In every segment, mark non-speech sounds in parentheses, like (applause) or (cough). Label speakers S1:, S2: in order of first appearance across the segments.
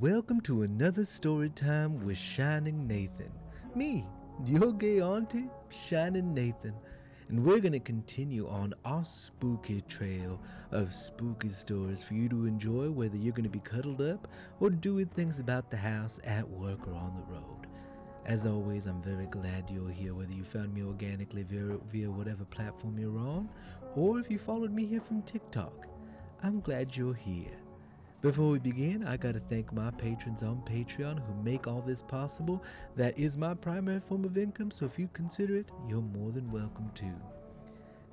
S1: Welcome to another story time with Shining Nathan. Me, your gay auntie, Shining Nathan. And we're going to continue on our spooky trail of spooky stories for you to enjoy, whether you're going to be cuddled up or doing things about the house, at work, or on the road. As always, I'm very glad you're here, whether you found me organically via, via whatever platform you're on, or if you followed me here from TikTok. I'm glad you're here. Before we begin, I gotta thank my patrons on Patreon who make all this possible. That is my primary form of income, so if you consider it, you're more than welcome to.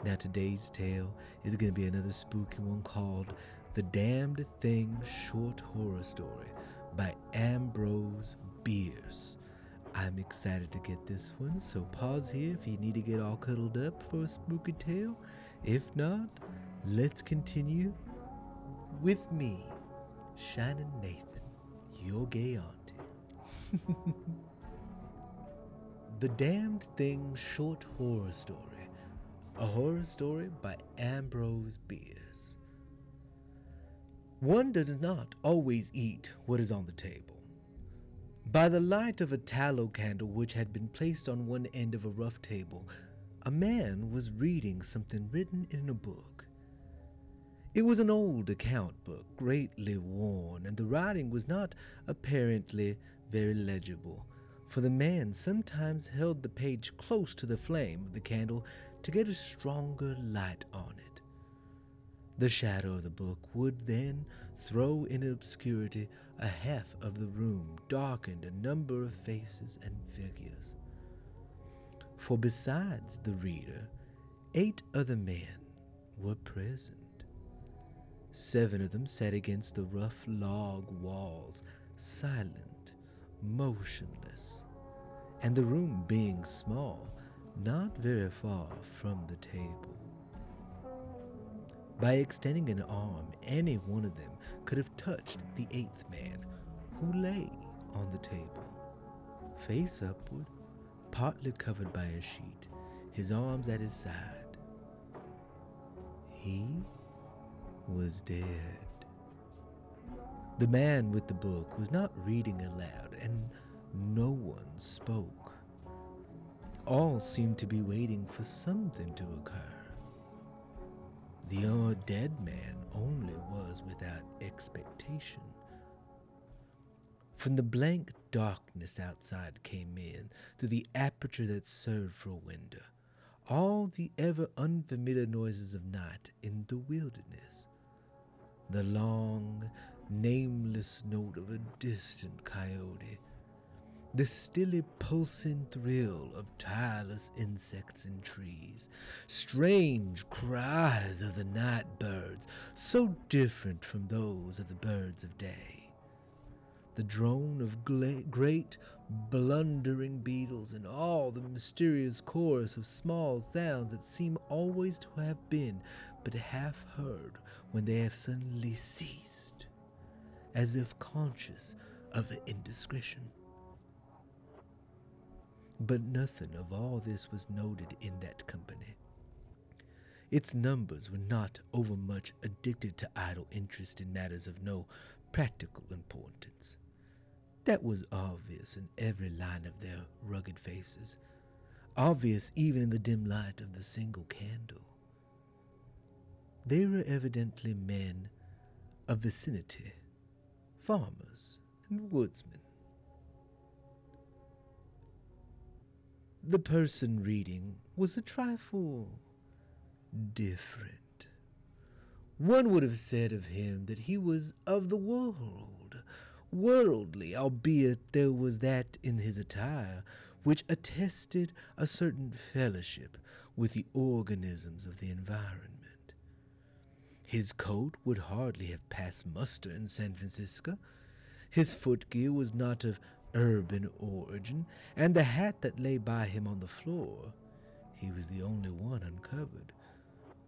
S1: Now, today's tale is gonna be another spooky one called The Damned Thing Short Horror Story by Ambrose Bierce. I'm excited to get this one, so pause here if you need to get all cuddled up for a spooky tale. If not, let's continue with me. Shining Nathan, your gay auntie. (laughs) the Damned Thing Short Horror Story, a horror story by Ambrose Bierce. One does not always eat what is on the table. By the light of a tallow candle which had been placed on one end of a rough table, a man was reading something written in a book. It was an old account book, greatly worn, and the writing was not apparently very legible, for the man sometimes held the page close to the flame of the candle to get a stronger light on it. The shadow of the book would then throw in obscurity a half of the room, darkened a number of faces and figures. For besides the reader, eight other men were present. Seven of them sat against the rough log walls, silent, motionless, and the room being small, not very far from the table. By extending an arm, any one of them could have touched the eighth man, who lay on the table, face upward, partly covered by a sheet, his arms at his side. He was dead. The man with the book was not reading aloud, and no one spoke. All seemed to be waiting for something to occur. The dead man only was without expectation. From the blank darkness outside came in, through the aperture that served for a window, all the ever unfamiliar noises of night in the wilderness the long, nameless note of a distant coyote, the stilly pulsing thrill of tireless insects in trees, strange cries of the night birds, so different from those of the birds of day. The drone of great blundering beetles, and all the mysterious chorus of small sounds that seem always to have been but half heard when they have suddenly ceased, as if conscious of indiscretion. But nothing of all this was noted in that company. Its numbers were not overmuch addicted to idle interest in matters of no practical importance. That was obvious in every line of their rugged faces, obvious even in the dim light of the single candle. They were evidently men of vicinity, farmers and woodsmen. The person reading was a trifle different. One would have said of him that he was of the world, worldly, albeit there was that in his attire which attested a certain fellowship with the organisms of the environment. His coat would hardly have passed muster in San Francisco. His footgear was not of urban origin, and the hat that lay by him on the floor, he was the only one uncovered,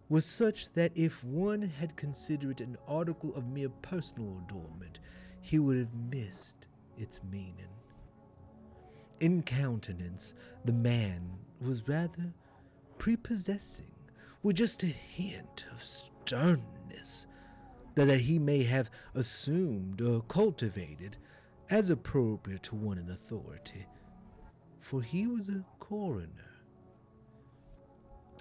S1: was such that if one had considered it an article of mere personal adornment, he would have missed its meaning. In countenance, the man was rather prepossessing, with just a hint of sternness that he may have assumed or cultivated as appropriate to one in authority, for he was a coroner.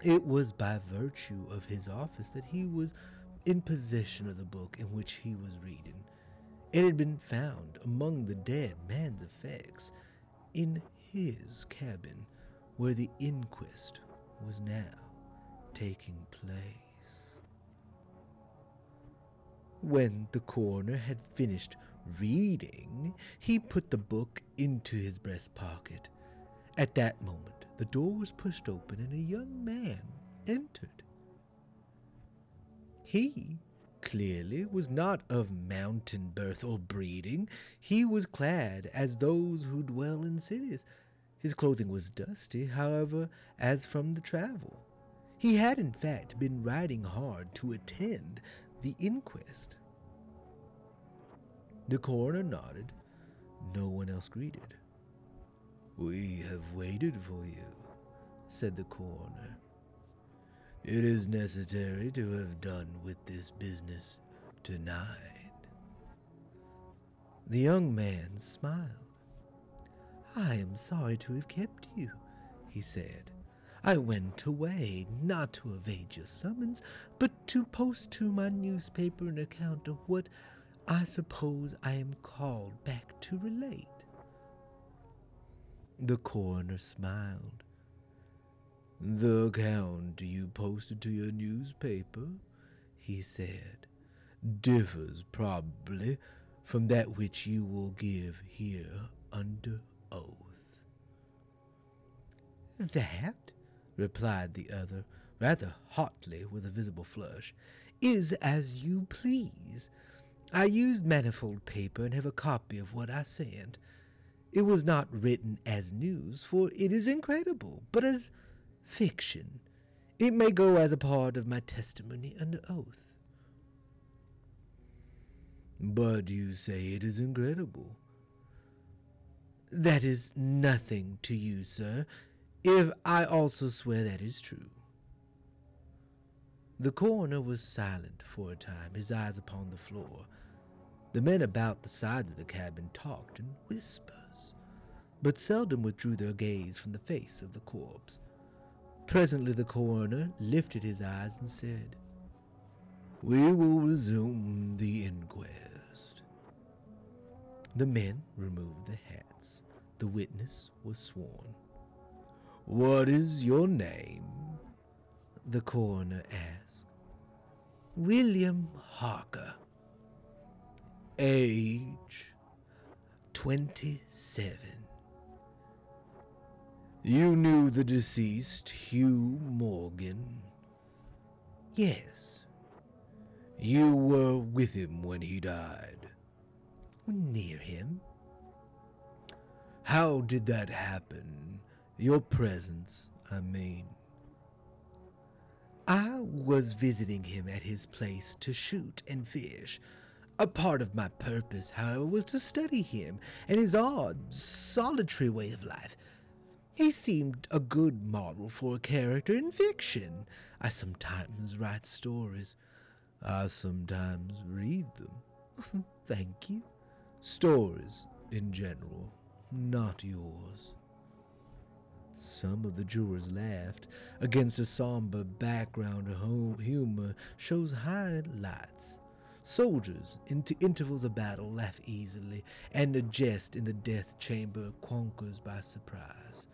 S1: It was by virtue of his office that he was in possession of the book in which he was reading. It had been found among the dead man's effects in his cabin, where the inquest was now taking place. When the coroner had finished reading, he put the book into his breast pocket. At that moment, the door was pushed open and a young man entered. He clearly was not of mountain birth or breeding. He was clad as those who dwell in cities. His clothing was dusty, however, as from the travel. He had, in fact, been riding hard to attend the inquest. The coroner nodded. No one else greeted. We have waited for you, said the coroner. It is necessary to have done with this business tonight. The young man smiled. I am sorry to have kept you, he said. I went away not to evade your summons, but to post to my newspaper an account of what I suppose I am called back to relate. The coroner smiled. The account you posted to your newspaper, he said, differs probably from that which you will give here under oath. That, replied the other, rather hotly with a visible flush, is as you please. I used manifold paper and have a copy of what I sent. It was not written as news, for it is incredible, but as fiction. It may go as a part of my testimony under oath. But you say it is incredible. That is nothing to you, sir, if I also swear that is true. The coroner was silent for a time, his eyes upon the floor. The men about the sides of the cabin talked in whispers but seldom withdrew their gaze from the face of the corpse. Presently the coroner lifted his eyes and said, We will resume the inquest. The men removed the hats. The witness was sworn. What is your name? The coroner asked. William Harker. Age? Twenty-seven. You knew the deceased, Hugh Morgan? Yes. You were with him when he died? Near him. How did that happen? Your presence, I mean. I was visiting him at his place to shoot and fish. A part of my purpose, however, was to study him and his odd, solitary way of life. He seemed a good model for a character in fiction. I sometimes write stories. I sometimes read them. (laughs) Thank you. Stories in general, not yours. Some of the jurors laughed. Against a somber background of humor shows highlights. Soldiers, into intervals of battle, laugh easily, and a jest in the death chamber conquers by surprise.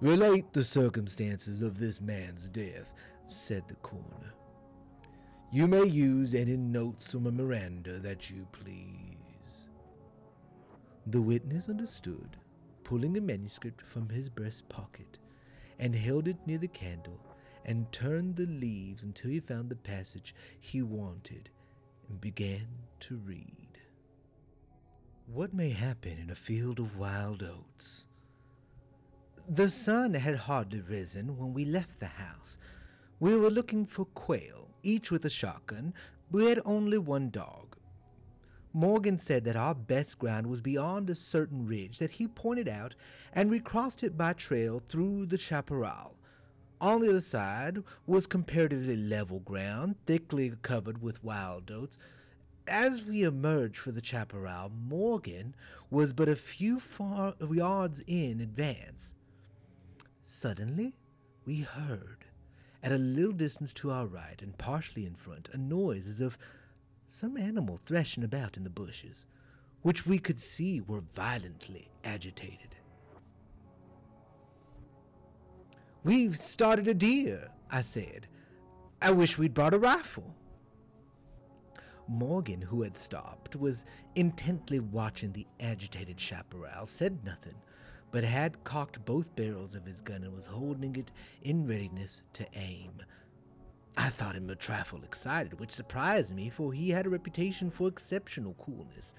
S1: Relate the circumstances of this man's death, said the coroner. You may use any notes or memoranda that you please. The witness understood, pulling a manuscript from his breast pocket, and held it near the candle, and turned the leaves until he found the passage he wanted, and began to read. What may happen in a field of wild oats? The sun had hardly risen when we left the house. We were looking for quail, each with a shotgun. We had only one dog. Morgan said that our best ground was beyond a certain ridge that he pointed out, and we crossed it by trail through the chaparral. On the other side was comparatively level ground, thickly covered with wild oats, As we emerged for the chaparral, Morgan was but a few far yards in advance. Suddenly, we heard, at a little distance to our right and partially in front, a noise as of some animal threshing about in the bushes, which we could see were violently agitated. We've started a deer, I said. I wish we'd brought a rifle. Morgan, who had stopped, was intently watching the agitated chaparral, said nothing, but had cocked both barrels of his gun and was holding it in readiness to aim. I thought him a trifle excited, which surprised me, for he had a reputation for exceptional coolness,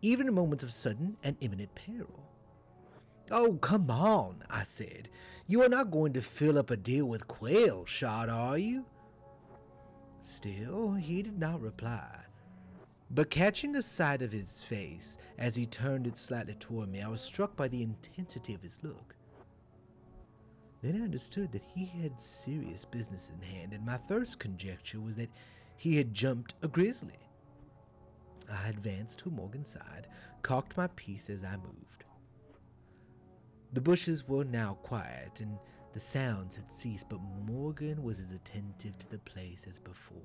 S1: even in moments of sudden and imminent peril. Oh, come on, I said. You are not going to fill up a deal with quail shot, are you? Still, he did not reply. But catching a sight of his face as he turned it slightly toward me, I was struck by the intensity of his look. Then I understood that he had serious business in hand, and my first conjecture was that he had jumped a grizzly. I advanced to Morgan's side, cocked my piece as I moved. The bushes were now quiet, and the sounds had ceased, but Morgan was as attentive to the place as before.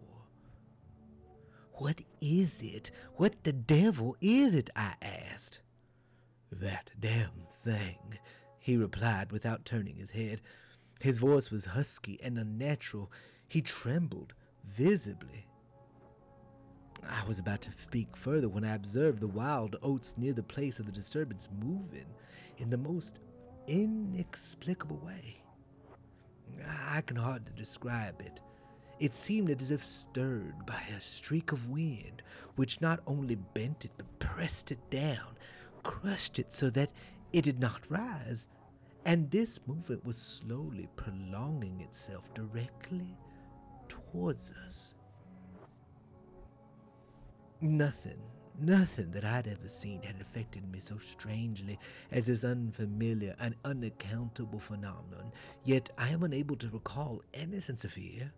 S1: What is it? What the devil is it? I asked. That damn thing, he replied without turning his head. His voice was husky and unnatural. He trembled visibly. I was about to speak further when I observed the wild oats near the place of the disturbance moving in the most inexplicable way. I can hardly describe it. It seemed as if stirred by a streak of wind, which not only bent it but pressed it down, crushed it so that it did not rise, and this movement was slowly prolonging itself directly towards us. Nothing Nothing that I'd ever seen had affected me so strangely as this unfamiliar and unaccountable phenomenon, yet I am unable to recall any sense of fear.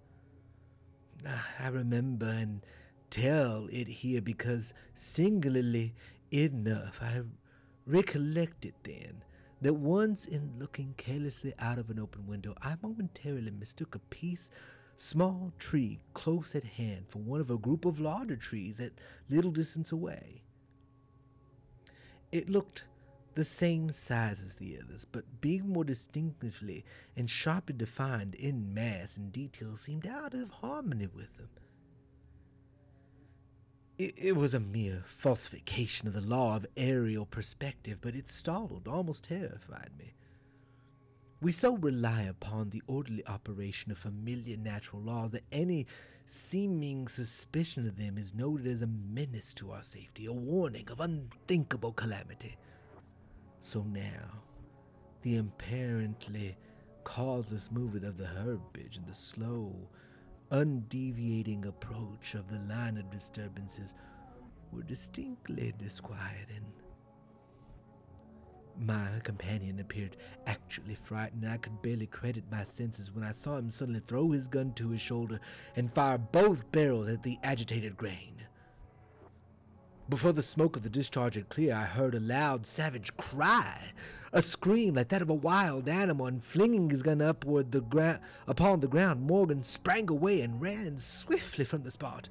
S1: I remember and tell it here because, singularly enough, I recollected then that once in looking carelessly out of an open window, I momentarily mistook a piece small tree close at hand for one of a group of larger trees at little distance away. It looked the same size as the others, but being more distinctively and sharply defined in mass and detail seemed out of harmony with them. It, it was a mere falsification of the law of aerial perspective, but it startled, almost terrified me. We so rely upon the orderly operation of familiar natural laws that any seeming suspicion of them is noted as a menace to our safety, a warning of unthinkable calamity. So now, the apparently causeless movement of the herbage and the slow, undeviating approach of the line of disturbances were distinctly disquieting. My companion appeared actually frightened, and I could barely credit my senses when I saw him suddenly throw his gun to his shoulder and fire both barrels at the agitated grain. Before the smoke of the discharge had cleared, I heard a loud, savage cry, a scream like that of a wild animal, and flinging his gun upward the gra- upon the ground, Morgan sprang away and ran swiftly from the spot.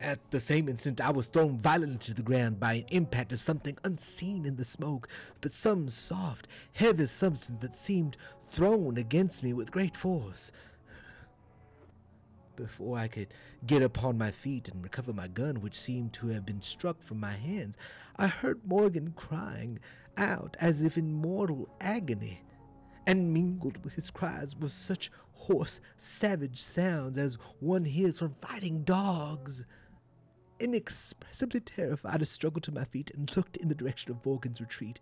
S1: At the same instant, I was thrown violently to the ground by an impact of something unseen in the smoke, but some soft, heavy substance that seemed thrown against me with great force. Before I could get upon my feet and recover my gun, which seemed to have been struck from my hands, I heard Morgan crying out as if in mortal agony, and mingled with his cries were such hoarse, savage sounds as one hears from fighting dogs. Inexpressibly terrified, I struggled to my feet and looked in the direction of Morgan's retreat,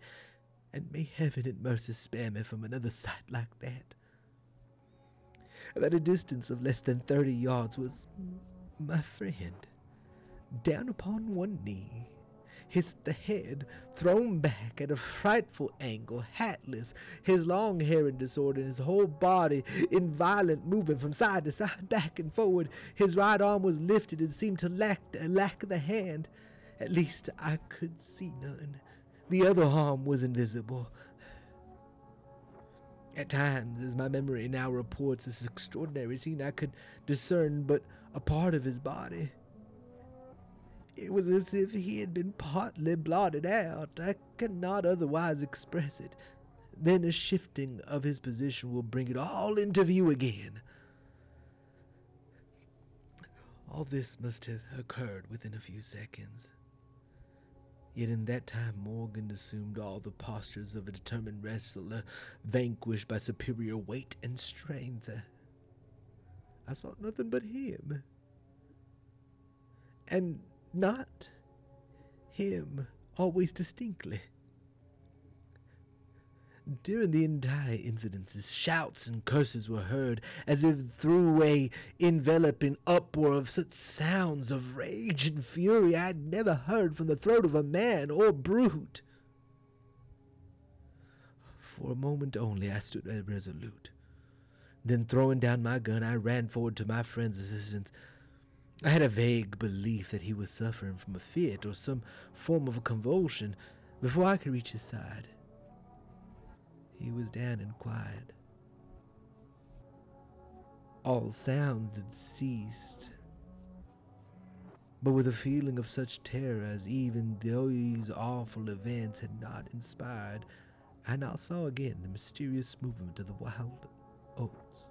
S1: and may heaven in mercy spare me from another sight like that. At a distance of less than thirty yards was my friend, down upon one knee, his head, thrown back at a frightful angle, hatless, his long hair in disorder, his whole body in violent movement from side to side, back and forward. His right arm was lifted and seemed to lack, lack the hand. At least I could see none. The other arm was invisible. At times, as my memory now reports this extraordinary scene, I could discern but a part of his body. It was as if he had been partly blotted out. I cannot otherwise express it. Then a shifting of his position will bring it all into view again. All this must have occurred within a few seconds. Yet in that time Morgan assumed all the postures of a determined wrestler, vanquished by superior weight and strength. I saw nothing but him. And not him always distinctly. During the entire incident, shouts and curses were heard, as if through a enveloping uproar of such sounds of rage and fury I had never heard from the throat of a man or brute. For a moment only I stood irresolute. Then, throwing down my gun, I ran forward to my friend's assistance. I had a vague belief that he was suffering from a fit or some form of a convulsion before I could reach his side. He was down and quiet. All sounds had ceased. But with a feeling of such terror as even those awful events had not inspired, I now saw again the mysterious movement of the wild oats,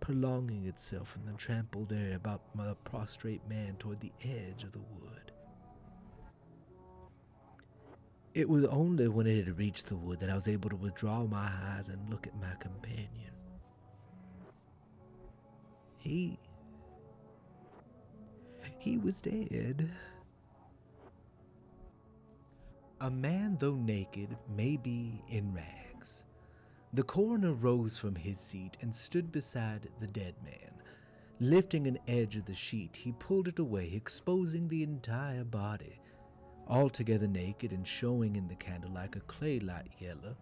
S1: prolonging itself from the trampled air about the prostrate man toward the edge of the wood. It was only when it had reached the wood that I was able to withdraw my eyes and look at my companion. He. He was dead. A man, though naked, may be in rags. The coroner rose from his seat and stood beside the dead man. Lifting an edge of the sheet, he pulled it away, exposing the entire body altogether naked and showing in the candle like a clay light yellow.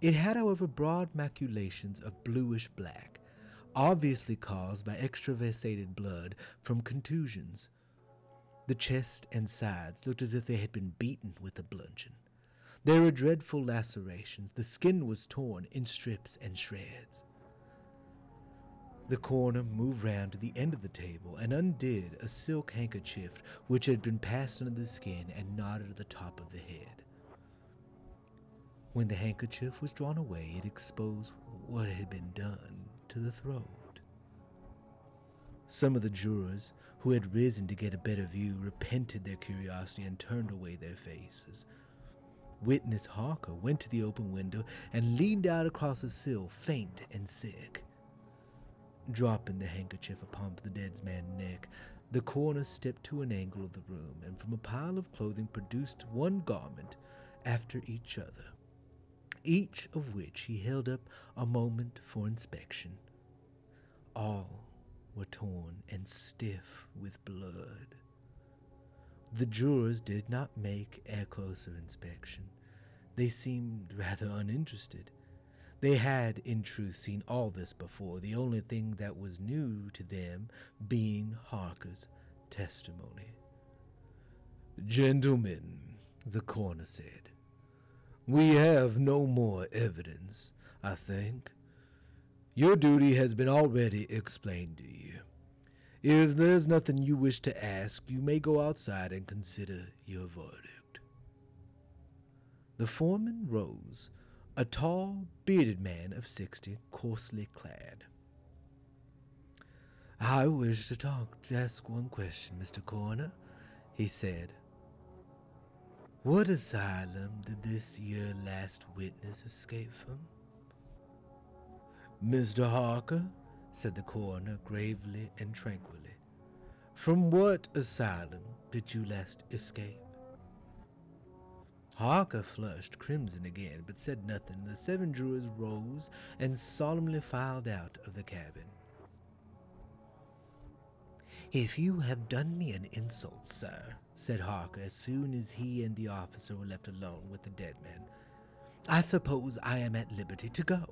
S1: It had, however, broad maculations of bluish black, obviously caused by extravasated blood from contusions. The chest and sides looked as if they had been beaten with a bludgeon. There were dreadful lacerations. The skin was torn in strips and shreds. The coroner moved round to the end of the table and undid a silk handkerchief which had been passed under the skin and knotted at the top of the head. When the handkerchief was drawn away, it exposed what had been done to the throat. Some of the jurors, who had risen to get a better view, repented their curiosity and turned away their faces. Witness Harker went to the open window and leaned out across the sill, faint and sick. Dropping the handkerchief upon the dead man's neck, the coroner stepped to an angle of the room and from a pile of clothing produced one garment after each other, each of which he held up a moment for inspection. All were torn and stiff with blood. The jurors did not make a closer inspection. They seemed rather uninterested. They had, in truth, seen all this before, the only thing that was new to them being Harker's testimony. Gentlemen, the coroner said, we have no more evidence, I think. Your duty has been already explained to you. If there's nothing you wish to ask, you may go outside and consider your verdict. The foreman rose a tall, bearded man of sixty, coarsely clad. I wish to talk, to ask one question, Mr. Coroner, he said. What asylum did this your last witness escape from? Mr. Harker, said the coroner gravely and tranquilly, from what asylum did you last escape? Harker flushed crimson again, but said nothing. The seven jurors rose and solemnly filed out of the cabin. If you have done me an insult, sir, said Harker as soon as he and the officer were left alone with the dead man, I suppose I am at liberty to go.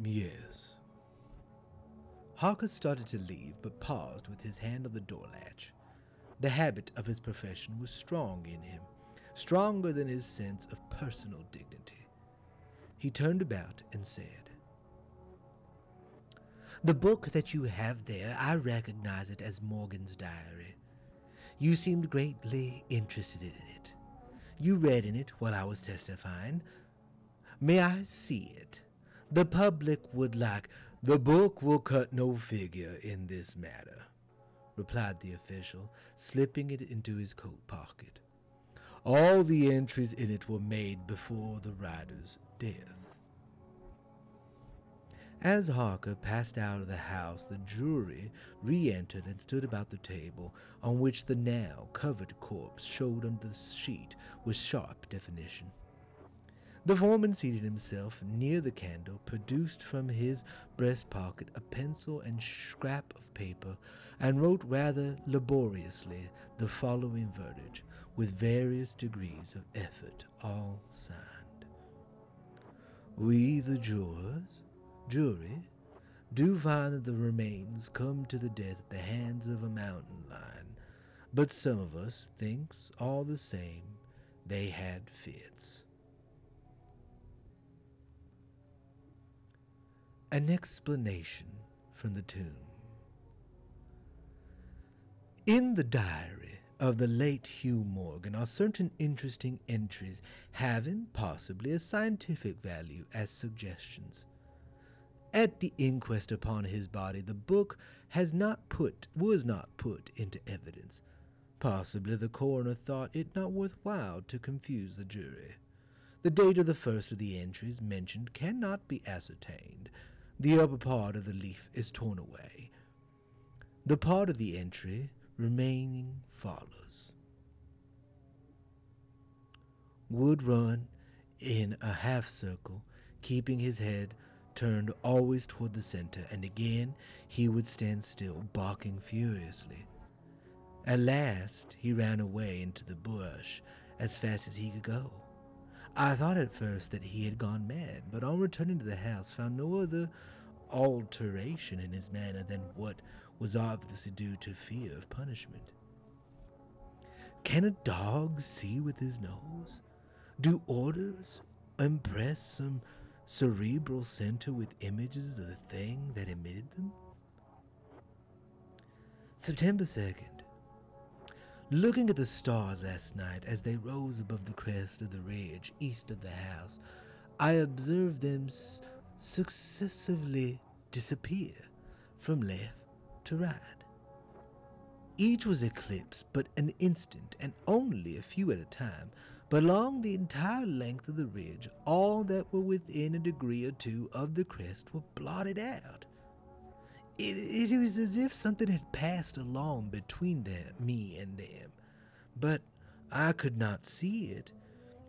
S1: Yes. Harker started to leave, but paused with his hand on the door latch. The habit of his profession was strong in him, stronger than his sense of personal dignity. He turned about and said, The book that you have there, I recognize it as Morgan's diary. You seemed greatly interested in it. You read in it while I was testifying. May I see it? The public would like. The book will cut no figure in this matter, replied the official, slipping it into his coat pocket. All the entries in it were made before the writer's death. As Harker passed out of the house, the jury re entered and stood about the table on which the now covered corpse showed on the sheet with sharp definition. The foreman seated himself near the candle, produced from his breast pocket a pencil and scrap of paper, and wrote rather laboriously the following verdict, with various degrees of effort, all signed. We, the jurors, jury, do find that the remains come to the death at the hands of a mountain lion, but some of us thinks all the same they had fits. An explanation from the tomb. In the diary of the late Hugh Morgan are certain interesting entries having possibly a scientific value as suggestions. At the inquest upon his body, the book has not put was not put into evidence. Possibly the coroner thought it not worthwhile to confuse the jury. The date of the first of the entries mentioned cannot be ascertained. The upper part of the leaf is torn away. The part of the entry remaining follows. Would run in a half circle, keeping his head turned always toward the center, and again he would stand still, barking furiously. At last he ran away into the bush as fast as he could go. I thought at first that he had gone mad, but on returning to the house found no other alteration in his manner than what was obviously due to fear of punishment. Can a dog see with his nose? Do orders impress some cerebral center with images of the thing that emitted them? September 2nd. Looking at the stars last night as they rose above the crest of the ridge east of the house, I observed them s- successively disappear from left to ride. Each was eclipsed but an instant and only a few at a time, but along the entire length of the ridge, all that were within a degree or two of the crest were blotted out. It, it was as if something had passed along between them, me and them, but I could not see it,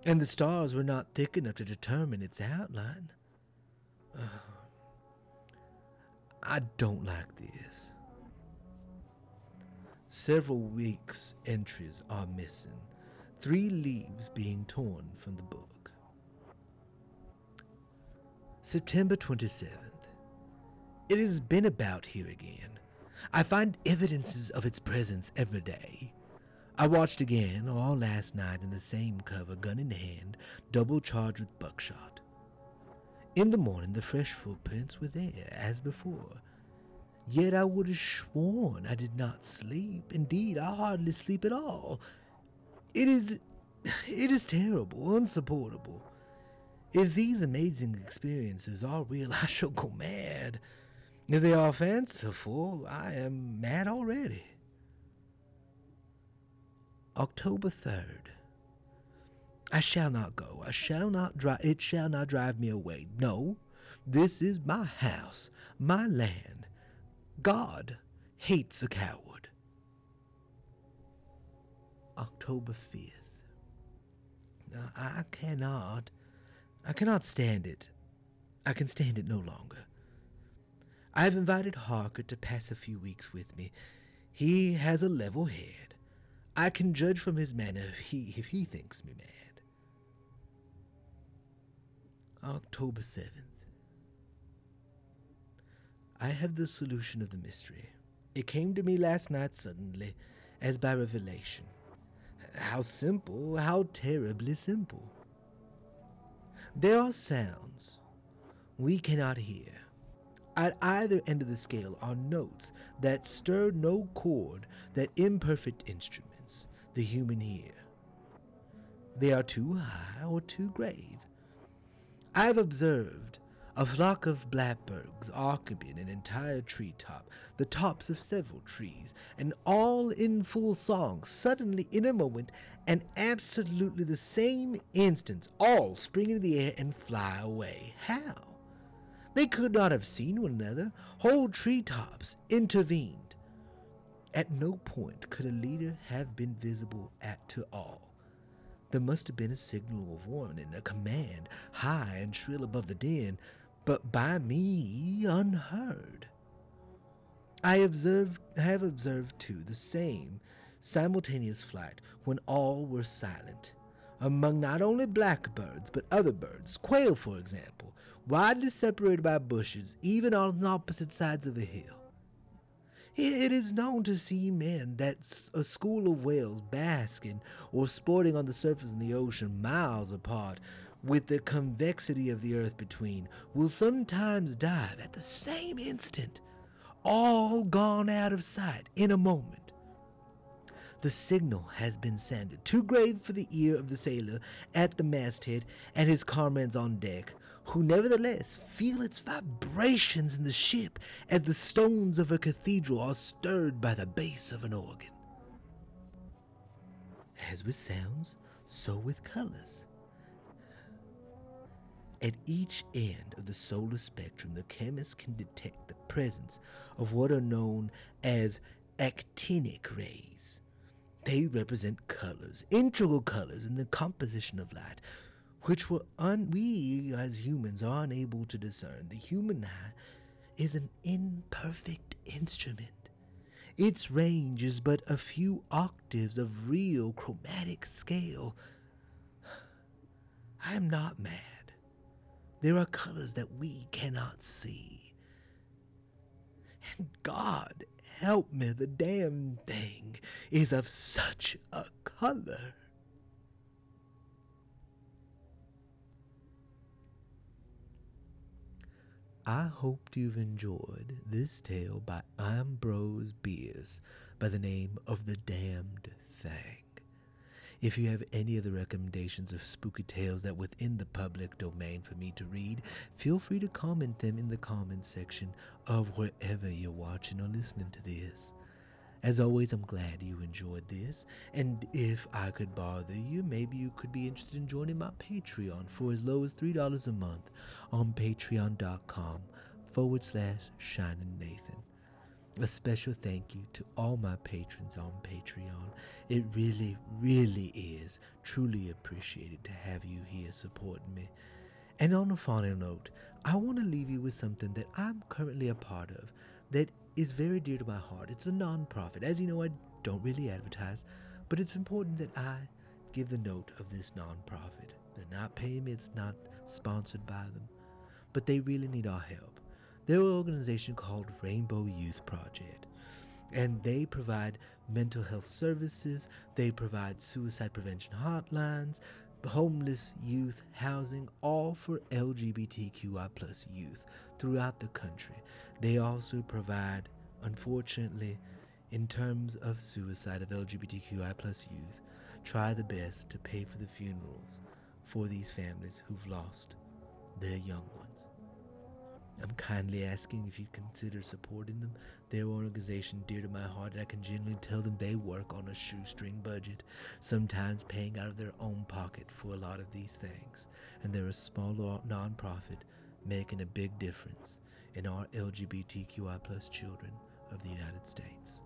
S1: and the stars were not thick enough to determine its outline. (sighs) I don't like this. Several weeks' entries are missing, three leaves being torn from the book. September 27th. It has been about here again. I find evidences of its presence every day. I watched again all last night in the same cover, gun in hand, double charged with buckshot. In the morning, the fresh footprints were there, as before. Yet I would have sworn I did not sleep. Indeed, I hardly sleep at all. It is. it is terrible, unsupportable. If these amazing experiences are real, (laughs) I shall go mad. If they are fanciful, I am mad already. October 3rd. I shall not go. I shall not drive. It shall not drive me away. No, this is my house, my land. God hates a coward. October 5th. Now, I cannot. I cannot stand it. I can stand it no longer. I've invited Harker to pass a few weeks with me. He has a level head. I can judge from his manner if he, if he thinks me mad. October 7th. I have the solution of the mystery. It came to me last night suddenly, as by revelation. How simple, how terribly simple. There are sounds we cannot hear. At either end of the scale are notes that stir no chord that imperfect instruments, the human ear. They are too high or too grave. I have observed a flock of blackbirds occupying an entire treetop, the tops of several trees, and all in full song, suddenly in a moment, and absolutely the same instant, all spring into the air and fly away. How? They could not have seen one another. Whole treetops intervened. At no point could a leader have been visible at to all. There must have been a signal of warning, a command, high and shrill above the din, but by me unheard. I observed, have observed too the same simultaneous flight when all were silent, among not only blackbirds but other birds, quail for example, widely separated by bushes, even on opposite sides of a hill. It is known to see men that a school of whales basking or sporting on the surface in the ocean miles apart, with the convexity of the earth between, will sometimes dive at the same instant, all gone out of sight in a moment. The signal has been sounded, too grave for the ear of the sailor at the masthead and his comrades on deck, who nevertheless feel its vibrations in the ship as the stones of a cathedral are stirred by the bass of an organ. As with sounds, so with colors. At each end of the solar spectrum, the chemist can detect the presence of what are known as actinic rays. They represent colors, integral colors in the composition of light, which were un- we as humans are unable to discern. The human eye is an imperfect instrument. Its range is but a few octaves of real chromatic scale. (sighs) I am not mad. There are colors that we cannot see. And God help me, the damn thing is of such a color. I hope you've enjoyed this tale by Ambrose Bierce by the name of The Damned Thing. If you have any other recommendations of spooky tales that within the public domain for me to read, feel free to comment them in the comments section of wherever you're watching or listening to this. As always, I'm glad you enjoyed this, and if I could bother you, maybe you could be interested in joining my Patreon for as low as $3 a month on patreon.com forward slash shining Nathan. A special thank you to all my patrons on Patreon. It really, really is truly appreciated to have you here supporting me. And on a final note, I want to leave you with something that I'm currently a part of that is very dear to my heart. It's a nonprofit. As you know, I don't really advertise, but it's important that I give the note of this nonprofit. They're not paying me, it's not sponsored by them, but they really need our help. They're an organization called Rainbow Youth Project, and they provide mental health services, they provide suicide prevention hotlines, homeless youth housing, all for LGBTQI plus youth throughout the country. They also provide, unfortunately, in terms of suicide of LGBTQI plus youth, try the best to pay for the funerals for these families who've lost their young. I'm kindly asking if you'd consider supporting them. Their organization dear to my heart, and I can genuinely tell them they work on a shoestring budget, sometimes paying out of their own pocket for a lot of these things. And they're a small nonprofit making a big difference in our LGBTQI plus children of the United States.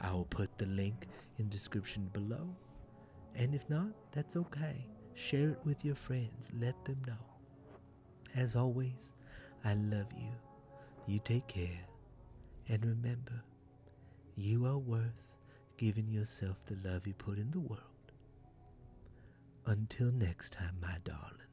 S1: I will put the link in the description below. And if not, that's okay. Share it with your friends. Let them know. As always, I love you. You take care. And remember, you are worth giving yourself the love you put in the world. Until next time, my darling.